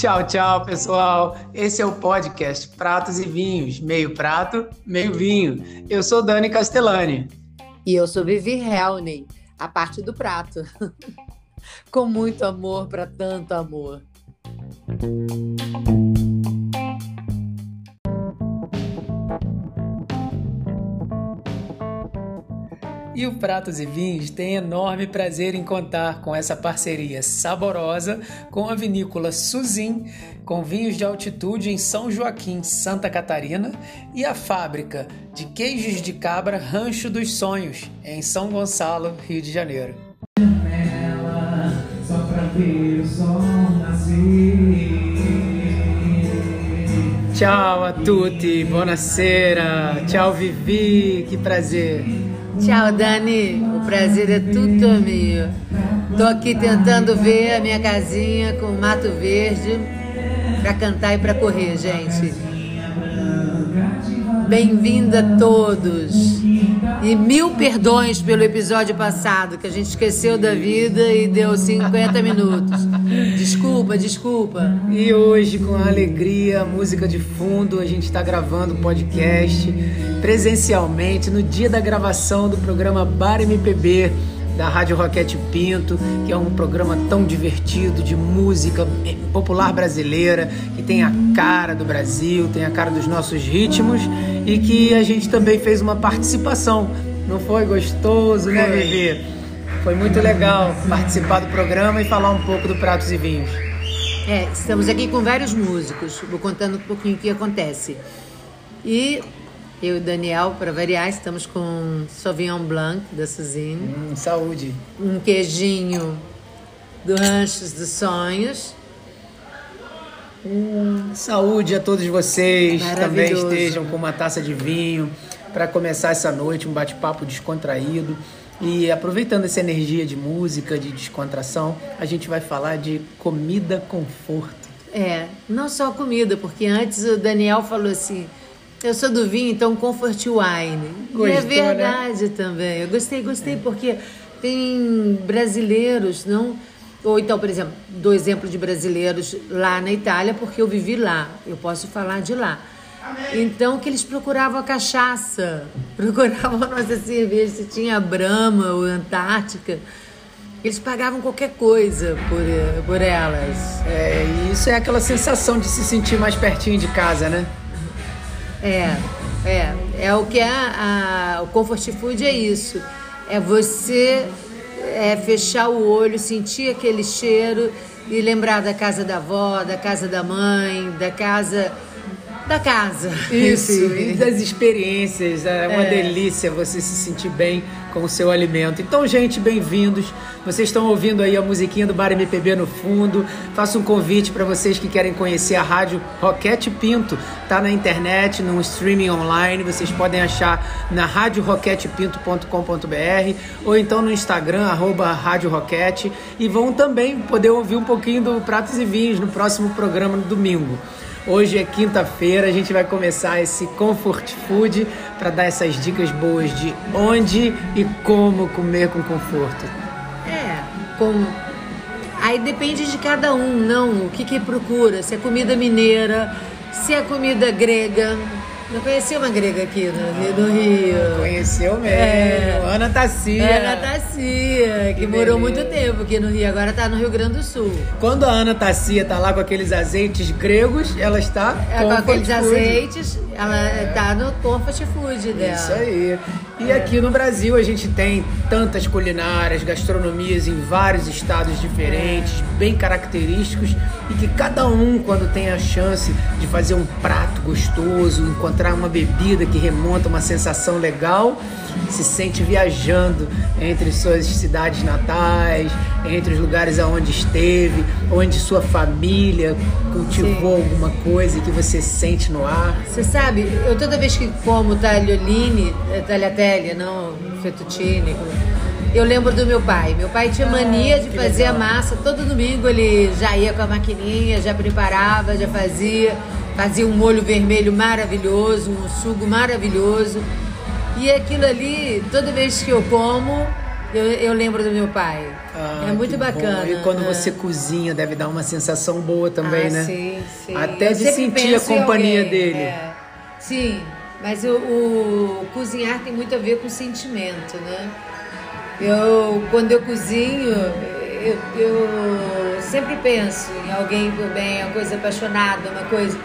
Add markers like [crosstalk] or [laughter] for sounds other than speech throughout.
Tchau, tchau, pessoal. Esse é o podcast Pratos e Vinhos, meio prato, meio vinho. Eu sou Dani Castellani. E eu sou Vivi Helney, a parte do prato. [laughs] Com muito amor para tanto amor. E o Pratos e Vinhos tem enorme prazer em contar com essa parceria saborosa com a vinícola Suzin, com vinhos de altitude em São Joaquim, Santa Catarina, e a fábrica de queijos de cabra Rancho dos Sonhos, em São Gonçalo, Rio de Janeiro. Tchau a tutti, buonasera. Tchau Vivi, que prazer. Tchau, Dani. O prazer é tudo meu. Tô aqui tentando ver a minha casinha com mato verde para cantar e para correr, gente. Bem-vinda a todos. E mil perdões pelo episódio passado, que a gente esqueceu da vida e deu 50 minutos. Desculpa, desculpa. E hoje, com a alegria, música de fundo, a gente está gravando o podcast presencialmente no dia da gravação do programa Bar MPB da Rádio Roquete Pinto, que é um programa tão divertido de música popular brasileira, que tem a cara do Brasil, tem a cara dos nossos ritmos e que a gente também fez uma participação. Não foi gostoso, né, Vivi? Foi muito legal participar do programa e falar um pouco do Pratos e Vinhos. É, estamos aqui com vários músicos, vou contando um pouquinho o que acontece. E eu e Daniel, para variar, estamos com Sauvignon Blanc da Suzine. Hum, saúde. Um queijinho do Ranchos dos Sonhos. Hum, saúde a todos vocês. Também estejam com uma taça de vinho para começar essa noite, um bate-papo descontraído. E aproveitando essa energia de música, de descontração, a gente vai falar de comida conforto. É, não só comida, porque antes o Daniel falou assim eu sou do vinho, então comfort wine. Gostou, e é né? verdade né? também. Eu gostei, gostei, é. porque tem brasileiros, não. Ou então, por exemplo, do exemplo de brasileiros lá na Itália, porque eu vivi lá. Eu posso falar de lá. Então, que eles procuravam a cachaça, [laughs] procuravam a nossa cerveja, se tinha Brahma ou Antártica. Eles pagavam qualquer coisa por, por elas. É, e isso é aquela sensação de se sentir mais pertinho de casa, né? É, é. É o que é a, o comfort food é isso. É você é, fechar o olho, sentir aquele cheiro e lembrar da casa da avó, da casa da mãe, da casa da casa. Isso, e das experiências. É uma é. delícia você se sentir bem com o seu alimento. Então, gente, bem-vindos. Vocês estão ouvindo aí a musiquinha do Bar MPB no fundo. Faço um convite para vocês que querem conhecer a rádio Roquete Pinto. Tá na internet, no streaming online. Vocês podem achar na radioroquetepinto.com.br ou então no Instagram, arroba Rádio Roquete. E vão também poder ouvir um pouquinho do Pratos e Vinhos no próximo programa no domingo. Hoje é quinta-feira, a gente vai começar esse comfort food para dar essas dicas boas de onde e como comer com conforto. É, com aí depende de cada um, não, o que que procura, se é comida mineira, se é comida grega, não conhecia uma grega aqui no Rio do Rio. Conheceu mesmo. É. Ana Tassia. Ana Tassia, que, que morou muito tempo aqui no Rio, agora está no Rio Grande do Sul. Quando a Ana Tassia tá lá com aqueles azeites gregos, ela está é, com aqueles azeites, ela está no comfort food dela. Isso aí. E aqui no Brasil a gente tem tantas culinárias, gastronomias em vários estados diferentes, bem característicos e que cada um, quando tem a chance de fazer um prato gostoso, encontrar uma bebida que remonta uma sensação legal, se sente viajando entre suas cidades natais, entre os lugares aonde esteve, onde sua família cultivou Sim. alguma coisa que você sente no ar. Você sabe, eu toda vez que como tagliolini, eh, tagliatelle, não fettuccine, eu lembro do meu pai. Meu pai tinha mania de fazer legal. a massa. Todo domingo ele já ia com a maquininha, já preparava, já fazia. Fazia um molho vermelho maravilhoso, um sugo maravilhoso. E aquilo ali, toda vez que eu como, Eu, eu lembro do meu pai. Ah, é muito bacana. bom. E quando é. você cozinha, deve dar uma sensação boa também, ah, né? Sim, sim. Até Eu de sentir a companhia alguém, dele. é. Sim, mas o, o cozinhar tem muito a ver com sentimento, né? Eu, quando eu cozinho, eu, eu sempre penso em alguém por bem, uma coisa apaixonada, uma coisa,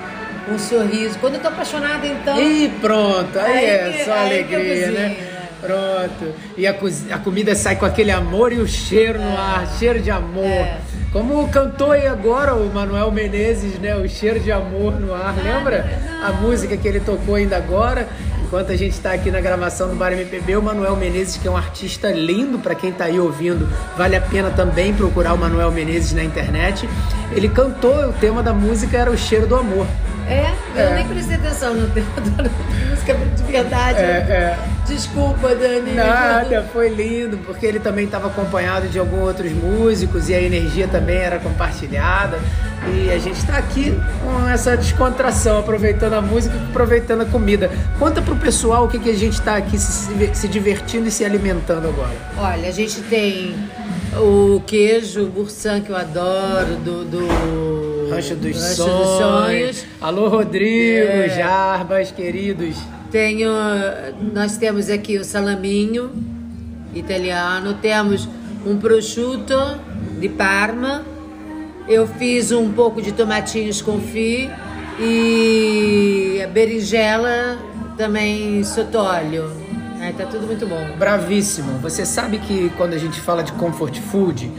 um sorriso. Quando eu tô apaixonada, então. E pronto, aí, Aí é só aí alegria, né? né? Pronto. E a, cozi- a comida sai com aquele amor e o cheiro no ar, cheiro de amor. É. Como cantou aí agora o Manuel Menezes, né? O cheiro de amor no ar. Lembra a música que ele tocou ainda agora? Enquanto a gente está aqui na gravação do Bar MPB, o Manuel Menezes, que é um artista lindo, para quem está aí ouvindo, vale a pena também procurar o Manuel Menezes na internet. Ele cantou, o tema da música era o cheiro do amor. É, eu É. nem prestei atenção no tema [laughs] da música de verdade. É, é. Desculpa, Dani. Nada, foi lindo, porque ele também estava acompanhado de alguns outros músicos e a energia também era compartilhada. E a gente está aqui com essa descontração, aproveitando a música e aproveitando a comida. Conta pro pessoal o que, que a gente está aqui se, se divertindo e se alimentando agora. Olha, a gente tem o queijo bursan que eu adoro, do, do Rancho dos, Rancho sonhos. dos Sonhos. Alô, Rodrigo, É. Jarbas, queridos. Tenho, nós temos aqui o salaminho italiano, temos um prosciutto de Parma. Eu fiz um pouco de tomatinhos confit e a berinjela também sotolho. Aí tá tudo muito bom. Bravíssimo. Você sabe que quando a gente fala de comfort food,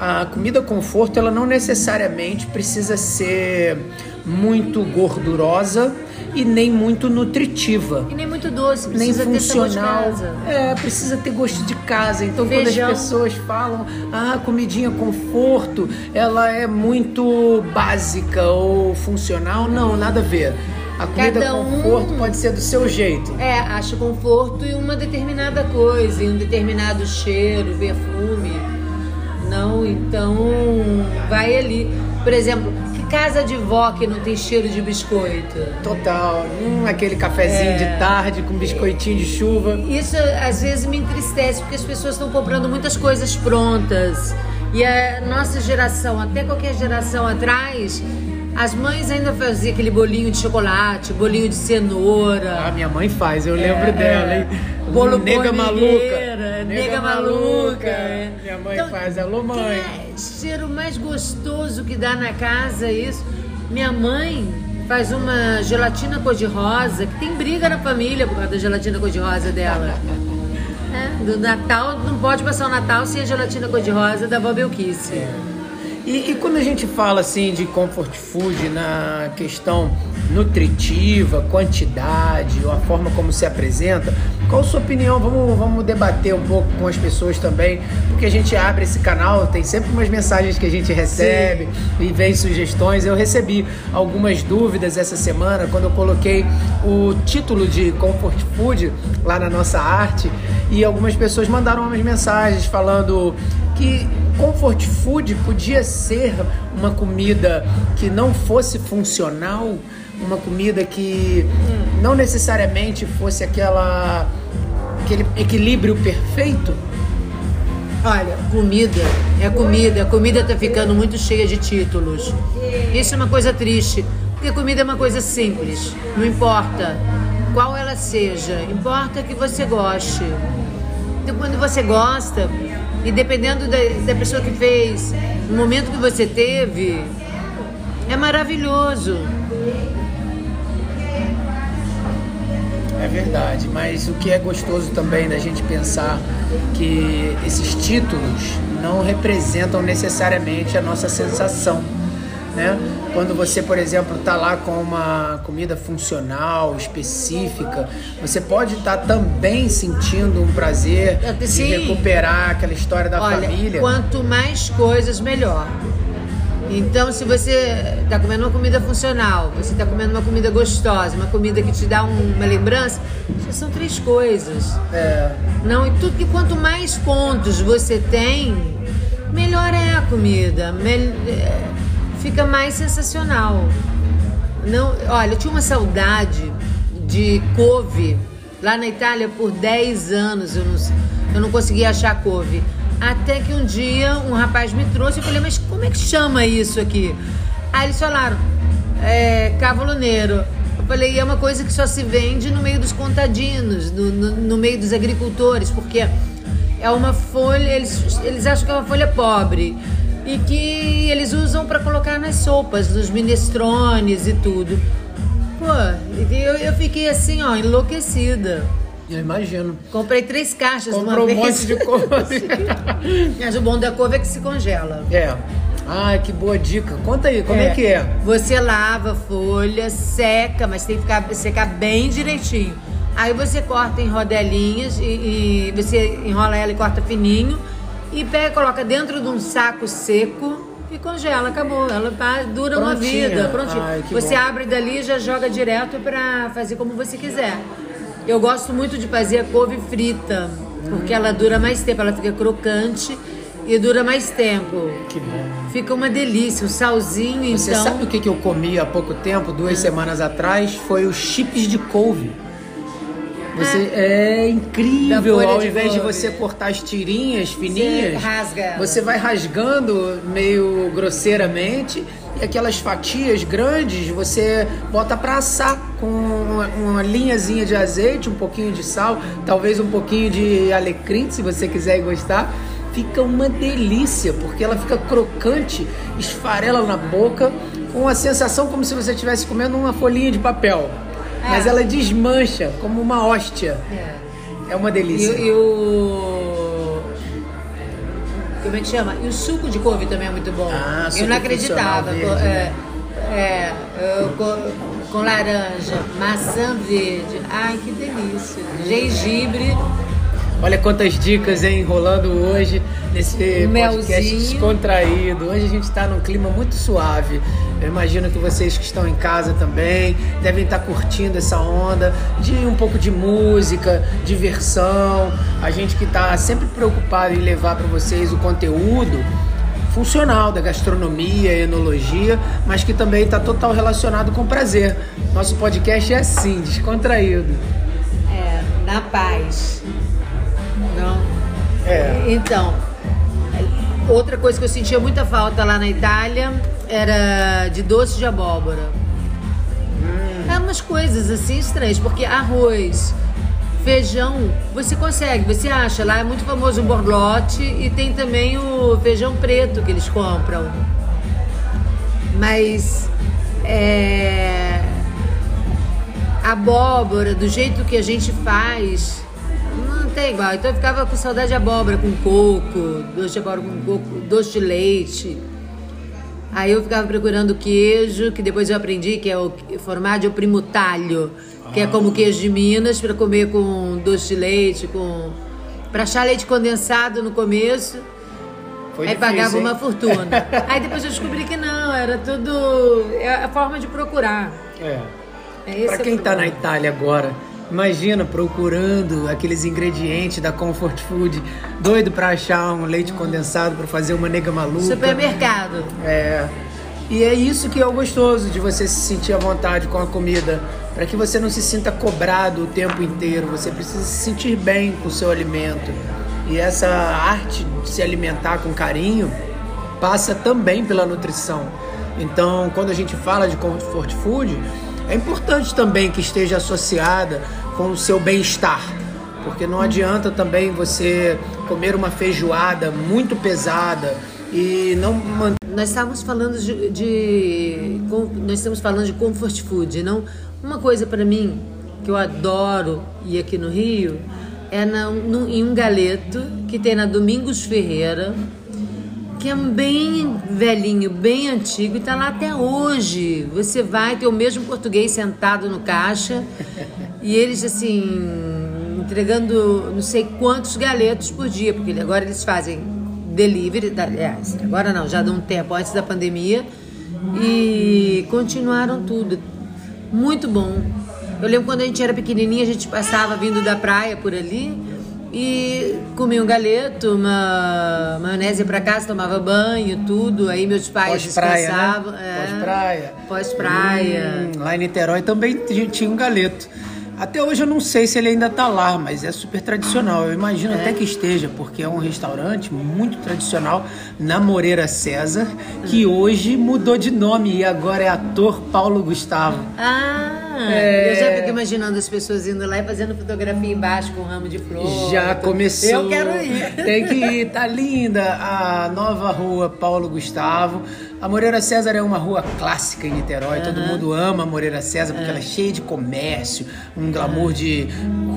a comida conforto ela não necessariamente precisa ser muito gordurosa e nem muito nutritiva. E nem muito doce, Nem precisa de funcional. casa. É, precisa ter gosto de casa. Então, Feijão. quando as pessoas falam, ah, comidinha conforto, ela é muito básica ou funcional, não, nada a ver. A comida Cada um- conforto pode ser do seu jeito. É, acho conforto em uma determinada coisa, em um determinado cheiro, perfume. Não, então vai ali. Por exemplo, que casa de vó que não tem cheiro de biscoito? Total. Hum, aquele cafezinho É. de tarde com biscoitinho de chuva. Isso às vezes me entristece porque as pessoas estão comprando muitas coisas prontas. E a nossa geração, até qualquer geração atrás, as mães ainda faziam aquele bolinho de chocolate, bolinho de A cenoura. minha mãe faz, eu lembro dela, hein? Bolo nega maluca. Formigueira, nega maluca. Minha mãe Então, faz, alô mãe. Que cheiro mais gostoso que dá na casa é isso. Minha mãe faz uma gelatina cor-de-rosa, que tem briga na família por causa da gelatina cor-de-rosa dela. [laughs] É, do Natal, não pode passar o Natal sem a gelatina cor-de-rosa da Vó Belquice. E, e quando a gente fala assim de comfort food na questão nutritiva, quantidade, ou a forma como se apresenta, qual a sua opinião? Vamos, vamos debater um pouco com as pessoas também, porque a gente abre esse canal, tem sempre umas mensagens que a gente recebe e vem sugestões. Eu recebi algumas dúvidas essa semana quando eu coloquei o título de comfort food lá na nossa arte e algumas pessoas mandaram umas mensagens falando que comfort food podia ser uma comida que não fosse funcional, uma comida que não necessariamente fosse aquela aquele equilíbrio perfeito. Olha, comida é comida. A comida tá ficando muito cheia de títulos. Isso é uma coisa triste, porque comida é uma coisa simples. Não importa qual ela seja, importa que você goste. Então, quando você gosta, e dependendo da, da pessoa que fez, no momento que você teve, é maravilhoso. É verdade, mas o que é gostoso também da gente pensar que esses títulos não representam necessariamente a nossa sensação. Né? Quando você, por exemplo, está lá com uma comida funcional, específica, você pode estar também sentindo um prazer de Sim. recuperar aquela história da Olha, família. quanto mais coisas, melhor. Então, se você está comendo uma comida funcional, você está comendo uma comida gostosa, uma comida que te dá um- uma lembrança, já são três coisas. É, Não, e tudo que quanto mais pontos você tem, melhor é a comida, mel- é, fica mais sensacional. Não, olha, eu tinha uma saudade de couve Lá na Itália, por 10 anos, eu não, eu não conseguia achar couve. Até que um dia um rapaz me trouxe, eu falei, mas como é que chama isso aqui? Aí eles falaram, é, cavoloneiro. Eu falei, é uma coisa que só se vende no meio dos contadinos, no, no, no meio dos agricultores, porque é uma folha, eles, eles acham que é uma folha pobre e que eles usam para colocar nas sopas, nos minestrones e tudo. Pô, eu, eu fiquei assim, ó, enlouquecida. Eu imagino. Comprei três caixas Comprou uma um vez. monte de couve. [laughs] Mas o bom da couve é que se congela. é. Ah, que boa dica. Conta aí, como é, que é? Você lava a folha, seca, mas tem que ficar, secar bem direitinho. Aí você corta em rodelinhas e, e você enrola ela e corta fininho e pega, coloca dentro de um saco seco e congela, acabou. Ela dura uma Prontinha. vida, prontinho. Ai, você bom. abre dali e já joga direto pra fazer como você quiser. Eu gosto muito de fazer a couve frita, porque ela dura mais tempo, ela fica crocante e dura mais tempo. Que bom. Fica uma delícia, o salzinho, Você então. sabe o que, que eu comi há pouco tempo, duas semanas atrás? Foi os chips de couve. Você é Da incrível, ao de invés de couve. você cortar as tirinhas fininhas, rasga ela. você vai rasgando meio grosseiramente e aquelas fatias grandes você bota pra assar com uma, uma linhazinha de azeite, um pouquinho de sal, talvez um pouquinho de alecrim, se você quiser e gostar. Fica uma delícia, porque ela fica crocante, esfarela na boca, com a sensação como se você estivesse comendo uma folhinha de papel. Mas É. ela desmancha como uma hóstia. É. É uma E, delícia. e o. Como é que chama? E o suco de couve também é muito bom. Ah, eu não acreditava. verde, é, é, eu co- com laranja, maçã verde. Ai, que delícia. Gengibre. Olha quantas dicas, hein, rolando hoje nesse Um podcast descontraído. Hoje a gente está num clima muito suave. Eu imagino que vocês que estão em casa também devem estar curtindo essa onda de um pouco de música, diversão. A gente que está sempre preocupado em levar para vocês o conteúdo funcional da gastronomia, enologia, mas que também está total relacionado com prazer. Nosso podcast é assim, descontraído. É, na paz. Não? É. Então, outra coisa que eu sentia muita falta lá na Itália era de doce de abóbora. É umas coisas assim estranhas, porque arroz, feijão, você consegue, você acha. Lá é muito famoso o borlote e tem também o feijão preto que eles compram. Mas é, abóbora, do jeito que a gente faz, tem igual. Então eu ficava com saudade de abóbora com coco, doce de abóbora com coco, doce de leite. Aí eu ficava procurando queijo, que depois eu aprendi que é o formaggio de primo talho, que é como queijo de Minas, para comer com doce de leite, com para achar leite condensado no começo. Foi aí difícil, pagava hein? uma fortuna. [laughs] aí depois eu descobri que não, era tudo é a forma de procurar. É. É Pra é quem tá na. Itália agora, imagina procurando aqueles ingredientes da Comfort Food, doido pra achar um leite condensado pra fazer uma nega maluca. Supermercado. É. E é isso que é o gostoso de você se sentir à vontade com a comida, para que você não se sinta cobrado o tempo inteiro. Você precisa se sentir bem com o seu alimento. E essa arte de se alimentar com carinho passa também pela nutrição. Então, quando a gente fala de comfort food, é importante também que esteja associada com o seu bem-estar. Porque não adianta também você comer uma feijoada muito pesada e não manter Nós estávamos falando de, de- nós estamos falando de comfort food, não? Uma coisa para mim que eu adoro ir aqui no Rio é na, no- em um galeto que tem na Domingos Ferreira, que é bem velhinho, bem antigo e tá lá até hoje. Você vai ter o mesmo português sentado no caixa e eles assim entregando não sei quantos galetos por dia, porque agora eles fazem delivery, aliás, agora não, já dá um tempo antes da pandemia e continuaram tudo. Muito bom. Eu lembro quando a gente era pequenininha, a gente passava vindo da praia por ali e comia um galeto, uma maionese para casa, tomava banho, tudo. Aí meus pais Pós-praia, descansavam. né? é. Pós-praia. Pós-praia. Hum, lá em Niterói também tinha tinha um galeto. Até hoje eu não sei se ele ainda está lá, mas é super tradicional. Eu imagino é. até que esteja, porque é um restaurante muito tradicional na Moreira César, que hoje mudou de nome e agora é ator Paulo Gustavo. Ah! É... Eu já fico imaginando as pessoas indo lá e fazendo fotografia embaixo com um ramo de flor. Já começou. Eu quero ir. [laughs] Tem que ir. Tá linda a nova rua Paulo Gustavo. A Moreira César é uma rua clássica em Niterói. Uhum. Todo mundo ama a Moreira César porque uhum. ela é cheia de comércio, um glamour uhum. de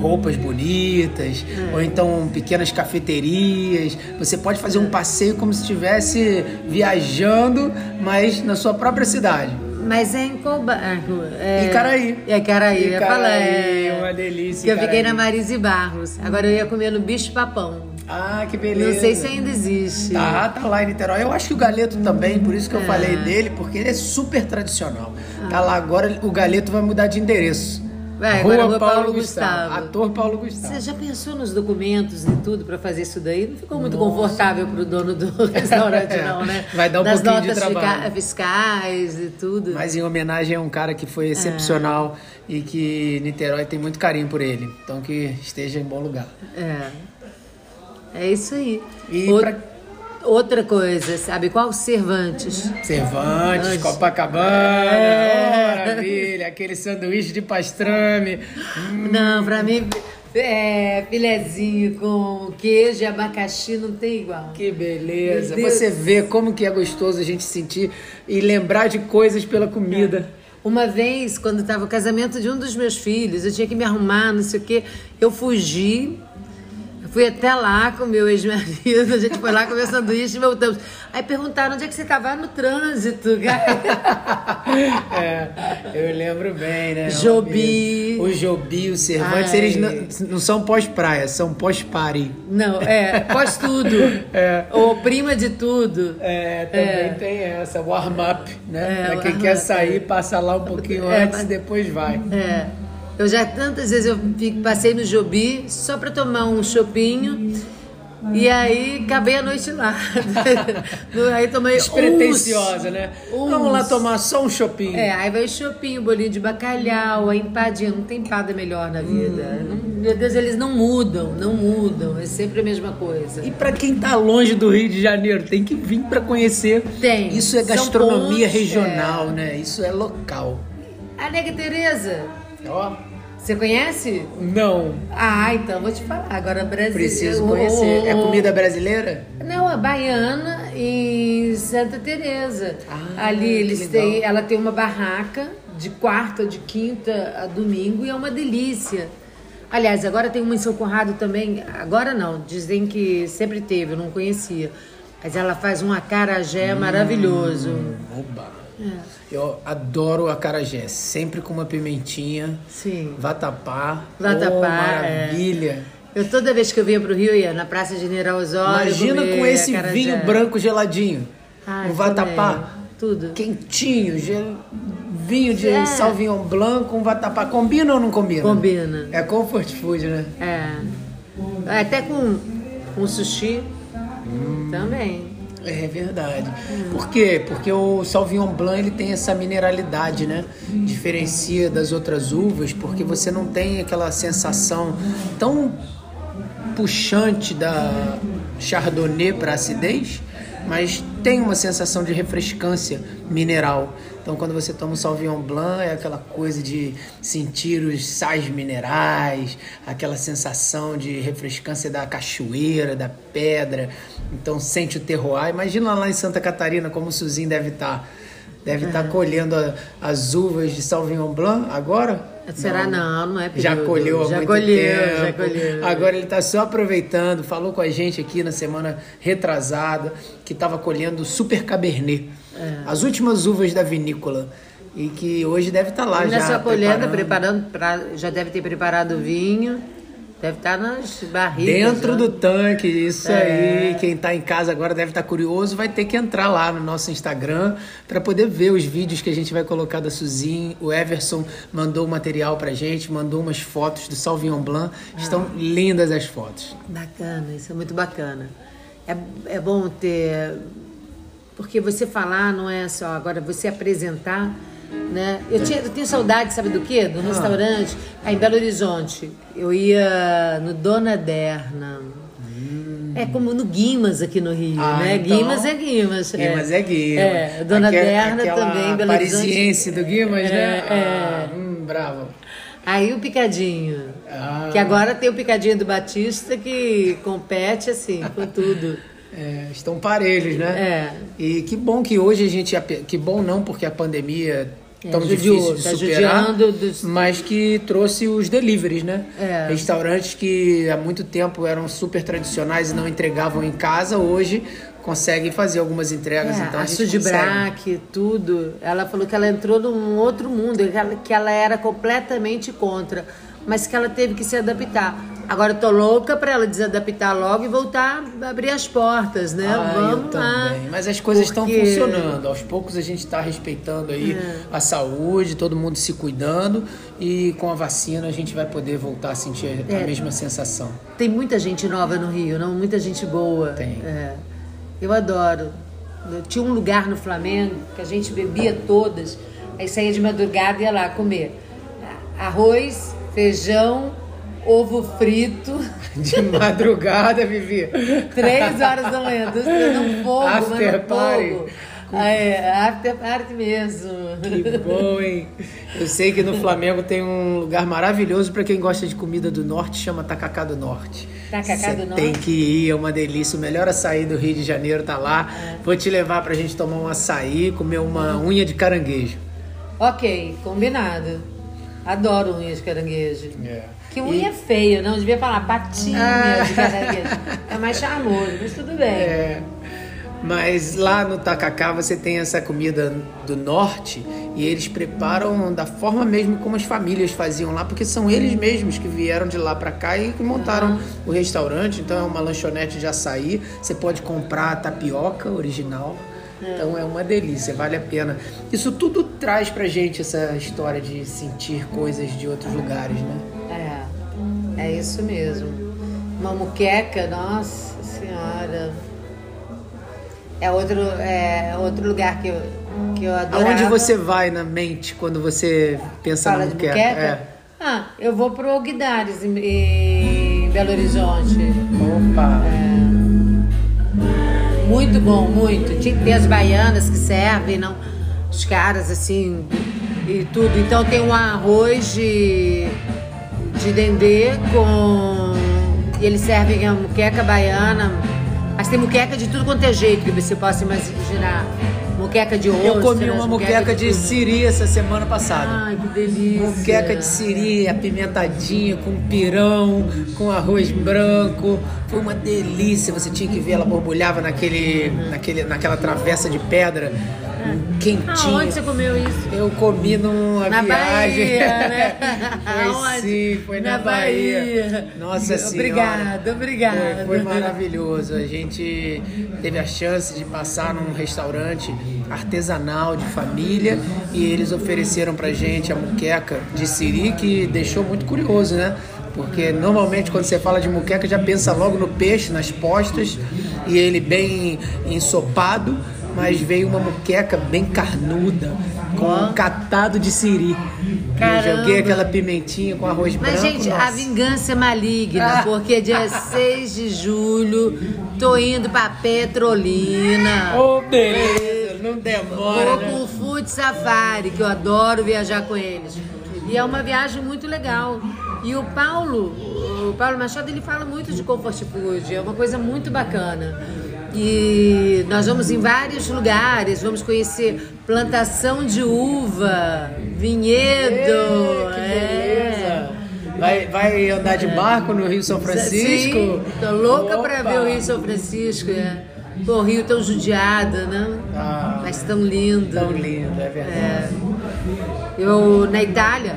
roupas bonitas, ou então pequenas cafeterias. Você pode fazer um passeio como se estivesse viajando, mas na sua própria cidade. Mas é em qual bairro? É... Icaraí. É Icaraí, Icaraí, falar. É... uma delícia. eu fiquei na Marise Barros. Agora eu ia comer no Bicho Papão. Ah, que beleza. Não sei se ainda existe. Tá, tá lá em Niterói. Eu acho que o Galeto também, por isso que eu é. falei dele, porque ele é super tradicional. Ah. Tá lá agora, o Galeto vai mudar de endereço. Vai, Rua, Rua Paulo, Paulo Gustavo. Gustavo. Ator Paulo Gustavo. Você já pensou nos documentos e tudo para fazer isso daí? Não ficou muito Nossa. confortável para o dono do [laughs] restaurante, não, né? [laughs] Vai dar um pouquinho de trabalho. notas fiscais e tudo. Mas em homenagem a um cara que foi excepcional é. e que Niterói tem muito carinho por ele. Então que esteja em bom lugar. É. É isso aí. E o... pra Outra coisa, sabe qual? Cervantes. Cervantes, Antes. Copacabana, é. maravilha, aquele sanduíche de pastrame. Hum. Não, pra mim, é, filezinho com queijo e abacaxi não tem igual. Que beleza. Você vê como que é gostoso a gente sentir e lembrar de coisas pela comida. É. Uma vez, quando estava o casamento de um dos meus filhos, eu tinha que me arrumar, não sei o quê, eu fugi Fui até lá com meu ex-marido, a gente foi lá comer sanduíche e voltamos. Aí perguntaram onde é que você estava no trânsito, cara. [laughs] é, eu lembro bem, né? Jobi. O Jobi, o Cervantes, Ai. eles não, não são pós-praia, são pós-party. Não, é, pós-tudo. [laughs] é. Ou prima de tudo. É, também é. tem essa, warm-up, né? É, pra quem quer sair, passa lá um pouquinho é, antes e depois vai. É. Eu já tantas vezes eu passei no Jobi só para tomar um chopinho. E aí acabei a noite lá. [laughs] aí tomei Despretensiosa, uns, né? Uns. Vamos lá tomar só um chopinho. É, aí vai o chopinho, bolinho de bacalhau, a empadinha. Não tem empada melhor na vida. Hum. Meu Deus, eles não mudam, não mudam. É sempre a mesma coisa. E para quem tá longe do Rio de Janeiro, tem que vir para conhecer. Tem. Isso é gastronomia pontos, regional, é. né? Isso é local. A Nega Tereza Ó. Você conhece? Não. Ah, então vou te falar. Agora brasileiro. Preciso conhecer. É comida brasileira? Não, é baiana em Santa Teresa. Ah, Ali eles têm, ela tem uma barraca de quarta, de quinta a domingo e é uma delícia. Aliás, agora tem uma em São Conrado também. Agora não, dizem que sempre teve, eu não conhecia. Mas ela faz um acarajé hum, maravilhoso. Oba. É. Eu adoro acarajé, sempre com uma pimentinha. Sim. Vatapá. Vatapá. Oh, maravilha. É. Eu toda vez que eu vinha pro Rio ia na Praça General Osório. Imagina com esse acarajé. vinho branco geladinho. Ai, o vatapá. Tudo. Quentinho, gel... vinho de é. Sauvignon Blanc com vatapá. Combina ou não combina? Combina. É comfort food, né? É. Até com, com sushi hum. também. É verdade. Por quê? Porque o Sauvignon Blanc ele tem essa mineralidade, né? Diferencia das outras uvas, porque você não tem aquela sensação tão puxante da Chardonnay para acidez, mas tem uma sensação de refrescância mineral. Então, quando você toma um Sauvignon Blanc, é aquela coisa de sentir os sais minerais, aquela sensação de refrescância da cachoeira, da pedra. Então, sente o terroir. Imagina lá em Santa Catarina como o Suzinho deve estar. Tá. Deve estar tá colhendo a, as uvas de Sauvignon Blanc agora? Será não, não, não é período. Já colheu há já muito colheu, tempo. Já colheu. Agora ele está só aproveitando. Falou com a gente aqui na semana retrasada que estava colhendo Super Cabernet. É. As últimas uvas da vinícola. E que hoje deve estar tá lá e já. Nessa colhendo, preparando, pra, já deve ter preparado o vinho. Deve estar tá nas barrigas. Dentro do tanque, isso é. aí. Quem está em casa agora deve estar tá curioso, vai ter que entrar lá no nosso Instagram para poder ver os vídeos que a gente vai colocar da Suzin. O Everson mandou o material para gente, mandou umas fotos do Sauvignon Blanc. Ah. Estão lindas as fotos. Bacana, isso é muito bacana. É, é bom ter porque você falar não é só agora você apresentar Né? Eu, tinha, eu tenho saudade, sabe do quê? Do ah. restaurante, aí em Belo Horizonte. Eu ia no Dona Derna. Hum. É como no Guimas aqui no Rio, ah, né? Então, Guimas é Guimas. Guimas é, é Guimas. É, Dona Aquela, Derna também, Belo Horizonte. do Guimas, né? É, é. Ah, hum, bravo. Aí o picadinho. Ah. Que agora tem o picadinho do Batista que compete assim com tudo. É, estão parelhos, né? É. E que bom que hoje a gente. Que bom não, porque a pandemia é, tão difícil de tá superar, dos... mas que trouxe os deliveries, né? É. Restaurantes que há muito tempo eram super tradicionais e não entregavam em casa, hoje conseguem fazer algumas entregas. É, então a, a de Braque, tudo. Ela falou que ela entrou num outro mundo, que ela, que ela era completamente contra, mas que ela teve que se adaptar. Agora eu tô louca para ela desadaptar logo e voltar a abrir as portas, né? Ah, Vamos eu lá. Também. Mas as coisas Porque... estão funcionando. Aos poucos a gente está respeitando aí é. a saúde, todo mundo se cuidando e com a vacina a gente vai poder voltar a sentir é. a mesma sensação. Tem muita gente nova no Rio, não? Muita gente boa. Tem. É. Eu adoro. Eu tinha um lugar no Flamengo que a gente bebia todas, aí saía de madrugada e ia lá comer arroz, feijão ovo frito. De [laughs] madrugada, Vivi. Três horas da manhã, no fogo, After party. fogo. Ah, é, after party mesmo. Que bom, hein? Eu sei que no Flamengo tem um lugar maravilhoso para quem gosta de comida do norte, chama Tacacá do Norte. Tacacá do Norte? Tem que ir, é uma delícia. O melhor açaí do Rio de Janeiro tá lá. É. Vou te levar pra gente tomar um açaí, comer uma unha de caranguejo. Ok, combinado. Adoro unha de caranguejo. É. Que unha e... feia, não devia falar patinha ah. de caranguejo. É mais charmoso, mas tudo bem. É. Mas lá no Tacacá você tem essa comida do norte e eles preparam da forma mesmo como as famílias faziam lá, porque são eles mesmos que vieram de lá para cá e que montaram uhum. o restaurante. Então é uma lanchonete de açaí. Você pode comprar a tapioca original. É. Então é uma delícia, vale a pena. Isso tudo traz pra gente essa história de sentir coisas de outros lugares, né? É isso mesmo. Uma muqueca, nossa senhora. É outro, é outro lugar que eu, que eu adoro. Aonde você vai na mente quando você pensa Fala na muqueca? É. Ah, eu vou pro Guidares em, em Belo Horizonte. Opa! É. Muito bom, muito. Tem as baianas que servem, não? Os caras assim e tudo. Então tem um arroz de de dendê com. E eles servem a muqueca baiana. Mas tem muqueca de tudo quanto é jeito que você possa imaginar. Muqueca de osso. Eu comi uma muqueca, de, de siri essa semana passada. Ai, que delícia. Muqueca de siri, apimentadinha, com pirão, com arroz branco. Foi uma delícia. Você tinha que ver, ela borbulhava naquele, naquele, naquela travessa de pedra quentinho. Aonde você comeu isso? Eu comi numa na viagem. Bahia, né? [laughs] foi sim, foi na, na Bahia. Bahia. Nossa Senhora. Obrigada, obrigada. Foi, foi maravilhoso. A gente teve a chance de passar num restaurante artesanal de família e eles ofereceram pra gente a muqueca de siri que deixou muito curioso, né? Porque normalmente quando você fala de muqueca já pensa logo no peixe, nas postas e ele bem ensopado mas veio uma muqueca bem carnuda, com um catado de siri. Caramba. Eu joguei aquela pimentinha com arroz mas, branco. Mas, gente, nossa. a vingança é maligna, ah. porque dia [laughs] 6 de julho tô indo pra Petrolina. Ô, oh, beleza, não demora. Vou né? com o Food Safari, que eu adoro viajar com eles. E é uma viagem muito legal. E o Paulo, o Paulo Machado, ele fala muito de comfort food, é uma coisa muito bacana. E nós vamos em vários lugares, vamos conhecer plantação de uva, vinhedo. que é. Vai, vai andar de barco no Rio São Francisco? Sim, tô louca para ver o Rio São Francisco. É. Pô, o Rio tão judiado, né? Ah, Mas tão lindo. Tão lindo, é verdade. É. Eu, na Itália,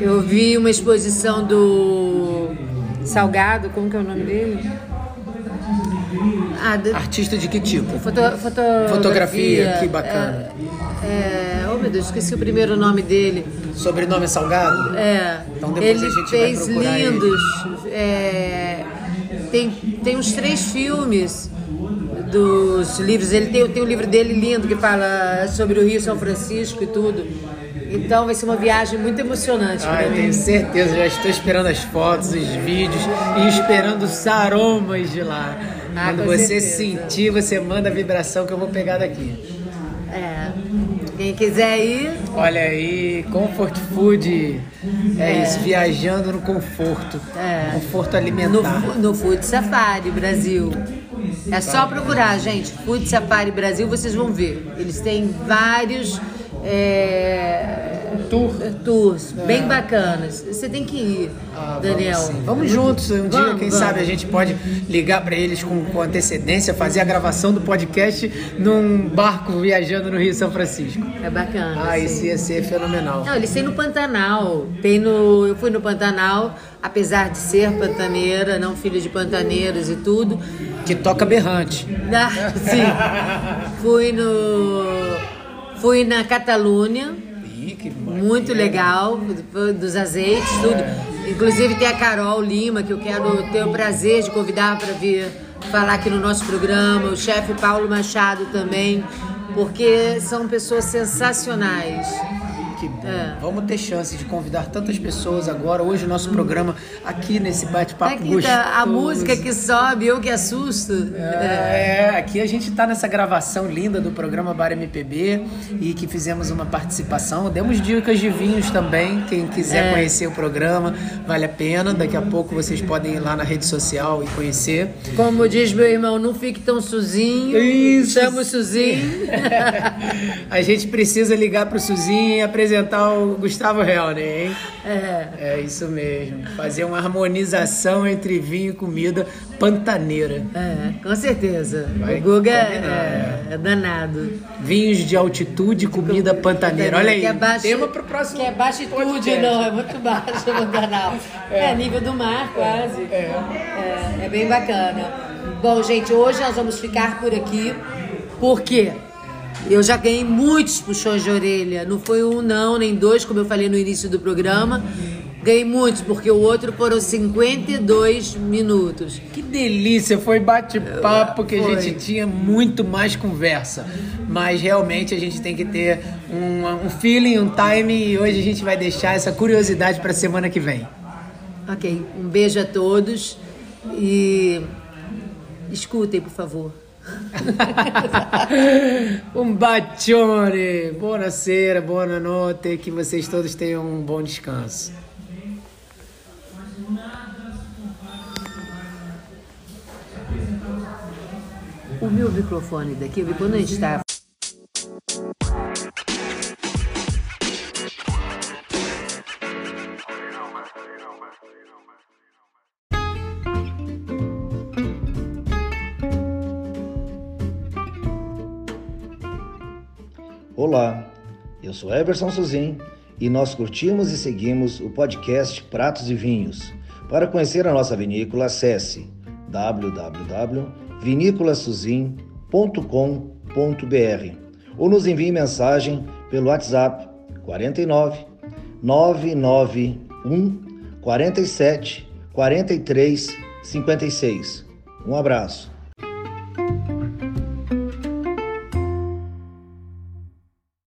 eu vi uma exposição do Salgado, como que é o nome dele? Ah, de... Artista de que tipo? Foto, fotografia. Fotografia, que bacana. É, é, oh meu Deus, esqueci o primeiro nome dele. Sobrenome é Salgado? É. Então depois ele a gente fez vai lindos. É, tem, tem uns três filmes dos livros. Ele tem, tem um livro dele lindo que fala sobre o Rio São Francisco e tudo. Então vai ser uma viagem muito emocionante ah, eu tenho certeza, já estou esperando as fotos, os vídeos e esperando os aromas de lá. Ah, Quando você certeza. sentir, você manda a vibração que eu vou pegar daqui. É. Quem quiser ir. Olha aí, Comfort Food. É, é. isso, viajando no conforto. É. Conforto alimentar. No, no Food Safari Brasil. É só procurar, gente. Food Safari Brasil, vocês vão ver. Eles têm vários é, Tour. tours é. bem bacanas. Você tem que ir, ah, Daniel. Vamos, vamos juntos. Um vamos, dia, quem vamos. sabe, a gente pode ligar para eles com, com, antecedência, fazer a gravação do podcast num barco viajando no Rio São Francisco. É bacana. Ah, isso ia ser fenomenal. Não, eles têm no Pantanal. Tem no, eu fui no Pantanal, apesar de ser pantaneira, não filho de pantaneiros e tudo. Que toca berrante. Ah, sim. [laughs] fui no Fui na Catalunha. Muito legal, dos azeites, tudo. Inclusive tem a Carol Lima, que eu quero ter o prazer de convidar para vir falar aqui no nosso programa, o chefe Paulo Machado também, porque são pessoas sensacionais. Que bom. É. Vamos ter chance de convidar tantas pessoas agora. Hoje o nosso programa aqui nesse bate-papo aqui gostoso. Tá a música que sobe, eu que assusto. É, é. aqui a gente está nessa gravação linda do programa Bar MPB e que fizemos uma participação. Demos dicas de vinhos também. Quem quiser é. conhecer o programa, vale a pena. Daqui a pouco vocês podem ir lá na rede social e conhecer. Como diz meu irmão, não fique tão sozinho. Isso. Chama o Suzinho. [laughs] a gente precisa ligar para o Suzinho e apresentar apresentar o Gustavo Helner, hein? É. É isso mesmo. Fazer uma harmonização entre vinho e comida pantaneira. É, com certeza. Vai o Guga é, é, danado. Vinhos de altitude, comida pantaneira. Olha aí, que é baixo, tema pro próximo Que é baixitude, não, é muito baixo Pantanal. É. é nível do mar, quase. É. é. É bem bacana. Bom, gente, hoje nós vamos ficar por aqui. Por quê? Eu já ganhei muitos puxões de orelha. Não foi um, não, nem dois, como eu falei no início do programa. Ganhei muitos, porque o outro foram 52 minutos. Que delícia! Foi bate-papo que a gente tinha muito mais conversa. Mas realmente a gente tem que ter um, um feeling, um time. E hoje a gente vai deixar essa curiosidade para a semana que vem. Ok. Um beijo a todos. E escutem, por favor. [laughs] um bacione, buonasera, buonanotte, que vocês todos tenham um bom descanso. O meu microfone daqui, quando a gente está sou Everson Suzin e nós curtimos e seguimos o podcast Pratos e Vinhos. Para conhecer a nossa vinícola, acesse www.vinícolasuzin.com.br ou nos envie mensagem pelo WhatsApp 49 991 47 43 56. Um abraço.